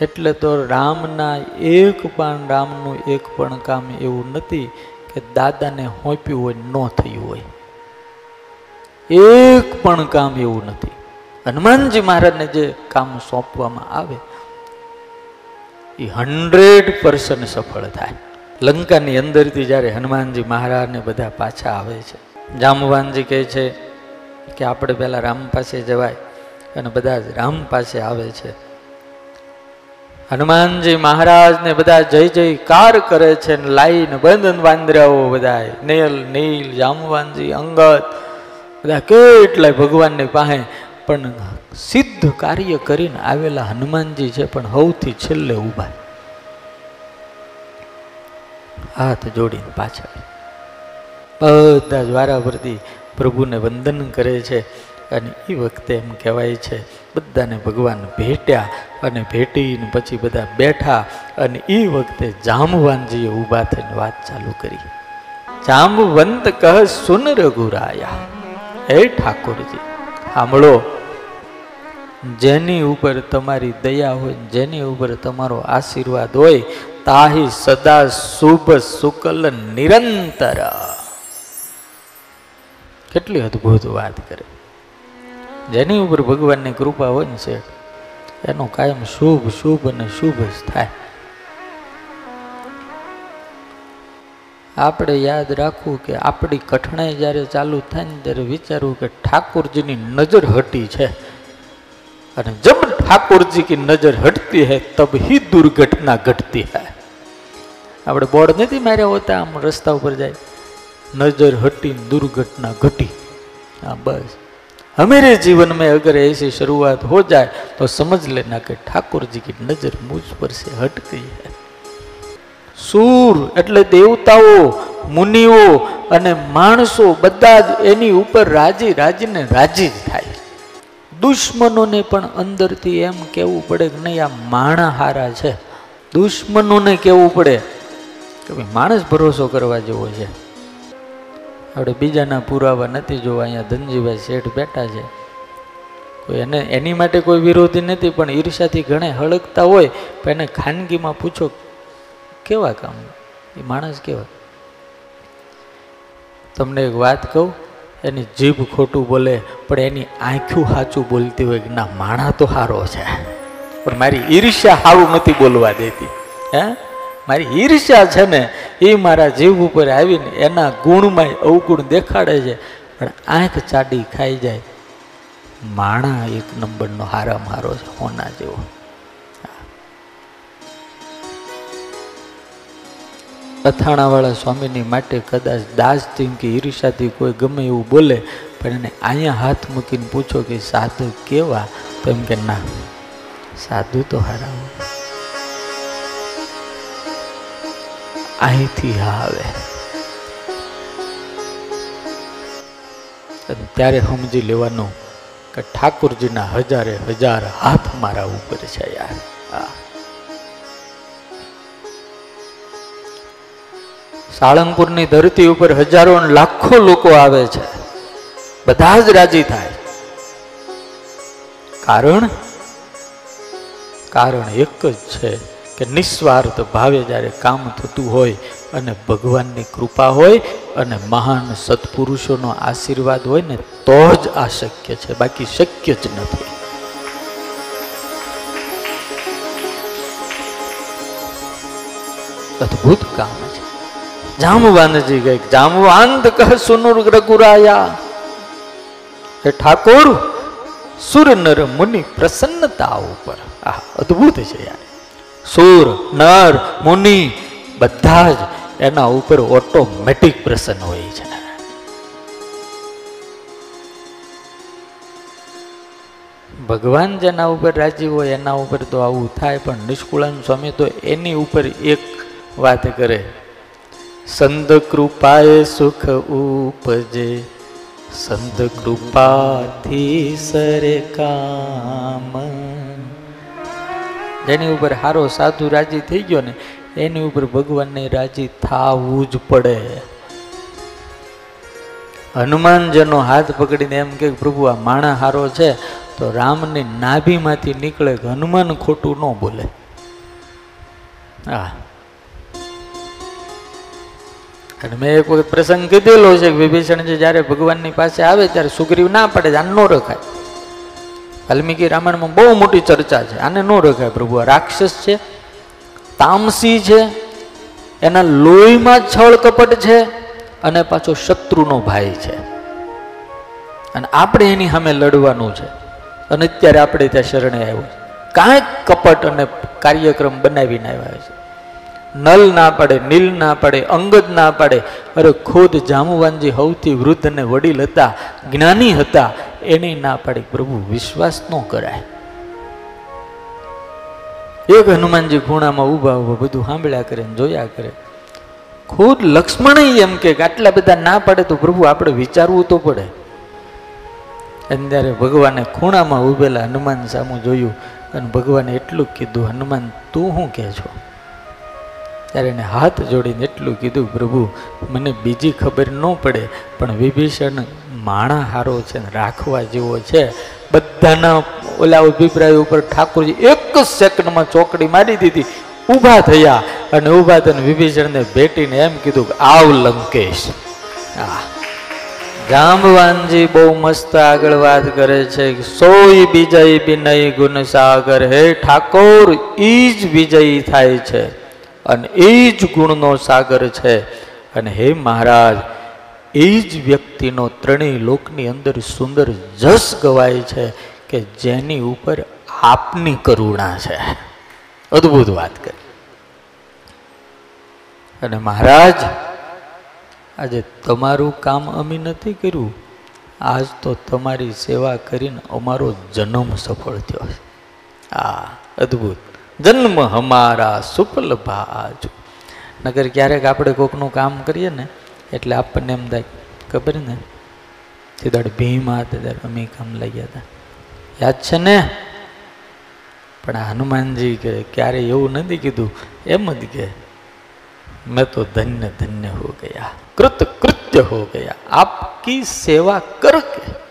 એટલે તો રામના એક પણ રામનું એક પણ કામ એવું નથી કે દાદાને હોંપ્યું હોય, ન થયું હોય. એક પણ કામ એવું નથી. હનુમાનજી મહારાજને જે કામ સોંપવામાં આવે, એ હંડ્રેડ પર્સન્ટ સફળ થાય. લંકાની અંદરથી જ્યારે હનુમાનજી મહારાજને બધા પાછા આવે છે જામવાનજી કહે છે કે આપણે પહેલાં રામ પાસે જવાય અને બધા જ રામ પાસે આવે છે. હનુમાનજી મહારાજને બધા જય જયકાર કરે છે ને લાઈન બંધન વાંદરાઓ બધા નેલ, નીલ, જામવાનજી અંગત બધા કેટલાય ભગવાનની પાસે. પણ સિદ્ધ કાર્ય કરીને આવેલા હનુમાનજી છે, પણ સૌથી છેલ્લે ઊભા. હાથ જોડીને પાછળ. બધા જ વારાફરતી પ્રભુને વંદન કરે છે. અને એ વખતે એમ કહેવાય છે બધાને ભગવાન ભેટ્યા અને ભેટીને પછી બધા બેઠા અને એ વખતે જામવાનજીએ ઊભા થઈને વાત ચાલુ કરી. જામવંત કહ, સુન રઘુરાયા. હે ઠાકોરજી, સાંભળો, જેની ઉપર તમારી દયા હોય, જેની ઉપર તમારો આશીર્વાદ હોય, તાહી સદા શુભ શુકલ નિરંતર. કેટલી અદ્ભુત વાત કરે. જેની ઉપર ભગવાનની કૃપા હોય ને શેઠ, એનું કાયમ શુભ શુભ અને શુભ જ થાય. આપણે યાદ રાખવું કે આપણી કઠણાઈ જ્યારે ચાલુ થાય ને ત્યારે વિચારવું કે ઠાકોરજીની નજર હટી છે. અને જબ ઠાકોરજી કી નજર હટતી હૈ, તબ હી દુર્ઘટના ઘટતી હૈ. આપણે બોર્ડ નથી માર્યા હોતા, આમ રસ્તા ઉપર જાય. નજર હટી દુર્ઘટના ઘટી. હા, બસ. हमारे जीवन में अगर ऐसी शुरुआत हो जाए तो समझ लेना कि ठाकुर जी की नजर मुझ पर से हट गई है સૂર એટલે દેવતાઓ મુનિઓ અને માણસો બધા જ એની ઉપર રાજી રાજીને રાજી જ થાય દુશ્મનોને પણ અંદરથી એમ કહેવું પડે કે નહીં આ માણા હારા છે દુશ્મનોને કહેવું પડે કે ભાઈ માણસ ભરોસો કરવા જેવો છે આપણે બીજાના પુરાવા નથી જોવા, અહીંયા ધનજીભાઈ શેઠ બેઠા છે. કોઈ એને, એની માટે કોઈ વિરોધી નથી, પણ ઈર્ષાથી ઘણા હળગતા હોય, પણ એને ખાનગીમાં પૂછો, કેવા કામ? એ માણસ કેવા? તમને એક વાત કહું, એની જીભ ખોટું બોલે, પણ એની આંખું સાચું બોલતી હોય કે ના, માણા તો સારો છે. પણ મારી ઈર્ષ્યા સારું નથી બોલવા દેતી. હે? મારી ઈર્ષ્યા છે ને એ મારા જીવ ઉપર આવીને એના ગુણમાં અવગુણ દેખાડે છે. પણ આંખ ચાડી ખાઈ જાય. માણા એક નંબરનો હારા મારો છે, હોના જેવો. અથાણાવાળા સ્વામીની માટે કદાચ દાસથી કે ઈર્ષાથી કોઈ ગમે એવું બોલે, પણ એને અહીંયા હાથ મૂકીને પૂછો કે સાધુ કેવા? તો એમ કે, ના, સાધુ તો હારા અહીંથી આવે. ત્યારે સમજી લેવાનું કે ઠાકુરજીના હજારે હજાર હાથ મારા ઉપર છે યાર. સાળંગપુરની ધરતી ઉપર હજારો લાખો લોકો આવે છે. બધા જ રાજી થાય. કારણ? કારણ એક જ છે. કે નિસ્વાર્થ ભાવે જ્યારે કામ થતું હોય અને ભગવાનની કૃપા હોય અને મહાન સત્પુરુષોનો આશીર્વાદ હોય ને તો જ આ શક્ય છે. બાકી શક્ય જ નથી. અદ્ભુત કામ છે. જામવાનજી ગઈ જામવાંત કહ સુનુર રઘુરાયા. હે ઠાકોર, સુર નર મુનિ પ્રસન્નતા ઉપર. આ અદ્ભુત છે યાર. સુર, નર, મુનિ બધા જ એના ઉપર ઓટોમેટિક પ્રસન્ન હોય છે. ભગવાન જેના ઉપર રાજી હોય એના ઉપર તો આવું થાય, પણ નિષ્કુળાન સ્વામી તો એની ઉપર એક વાત કરે. સંત કૃપાએ સુખ ઉપજે, સંત કૃપાથી સરે કામ. જેની ઉપર હારો સાધુ રાજી થઈ ગયો ને, એની ઉપર ભગવાનને રાજી થાવું જ પડે. હનુમાનજીનો હાથ પકડીને એમ કે, પ્રભુ, આ માણા હારો છે, તો રામની નાભીમાંથી નીકળે હનુમાન ખોટું ન બોલે. હા. અને મેં એક વખત પ્રસંગ કીધેલો છે કે, વિભીષણજી જ્યારે ભગવાનની પાસે આવે, ત્યારે સુગ્રીવ ના પડે આને ન રખાય. વાલ્મીકી રામાયણમાં બહુ મોટી ચર્ચા છે. આને ન રખાય પ્રભુ. રાક્ષસ છે, તામસી છે, એના લોહીમાં છળ કપટ છે અને પાછો શત્રુનો ભાઈ છે. અને આપણે એની સામે લડવાનું છે. અને અત્યારે આપણે ત્યાં શરણે આવ્યો છે. કાંઈક કપટ અને કાર્યક્રમ બનાવીને આવ્યા છે. નલ ના પડે, નીલ ના પડે, અંગદ ના પડે. અરે ખોદ જામુવાનજી સૌથી વૃદ્ધ અને વડીલ હતા, જ્ઞાની હતા. એને ના પાડી પ્રભુ, વિશ્વાસ ન કરાય. એક હનુમાનજી ખૂણામાં ઊભા ઊભા બધું સાંભળ્યા કરે જોયા કરે. ખુદ લક્ષ્મણ એમ કે આટલા બધા ના પાડે તો પ્રભુ આપણે વિચારવું તો પડે. અને ભગવાને ખૂણામાં ઊભેલા હનુમાન સામું જોયું અને ભગવાને એટલું કીધું, હનુમાન, તું શું કહે છો? ત્યારે એને હાથ જોડીને એટલું કીધું, પ્રભુ, મને બીજી ખબર ન પડે, પણ વિભીષણ માણા હારો છે ને, રાખવા જેવો છે. બધાના ઓલા અભિપ્રાય ઉપર ઠાકોરજી એક જ સેકન્ડમાં ચોકડી મારી દીધી. ઊભા થયા અને ઊભા થઈને વિભીષણને ભેટીને એમ કીધું કે, આવ લંકેશ. આ જામવાનજી બહુ મસ્ત આગળ વાત કરે છે સોય વિજય વિનય ગુણ સાગર. હે ઠાકોર ઈ જ વિજયી થાય છે અને એ જ ગુણનો સાગર છે. અને હે મહારાજ એ જ વ્યક્તિનો ત્રણેય લોકની અંદર સુંદર જસ ગવાય છે કે જેની ઉપર આપની કરુણા છે. અદ્ભુત વાત કરી. અને મહારાજ, આજે તમારું કામ અમે નથી કર્યું. આજ તો તમારી સેવા કરીને અમારો જન્મ સફળ થયો છે. આ અદ્ભુત. જન્મ હમારા સુફલ ભાજ. નગર ક્યારેક આપણે કોકનું કામ કરીએ ને એટલે આપણને એમ થાય, ખબર ને? તે દાડ ભીમા તે અમે કામ લાગ્યા હતા. યાદ છે ને? પણ હનુમાનજી કે ક્યારે એવું નથી કીધું, એમ જ કે, મેં તો ધન્ય ધન્ય હો ગયા, કૃત કૃત્ય હો ગયા, આપકી સેવા કર કે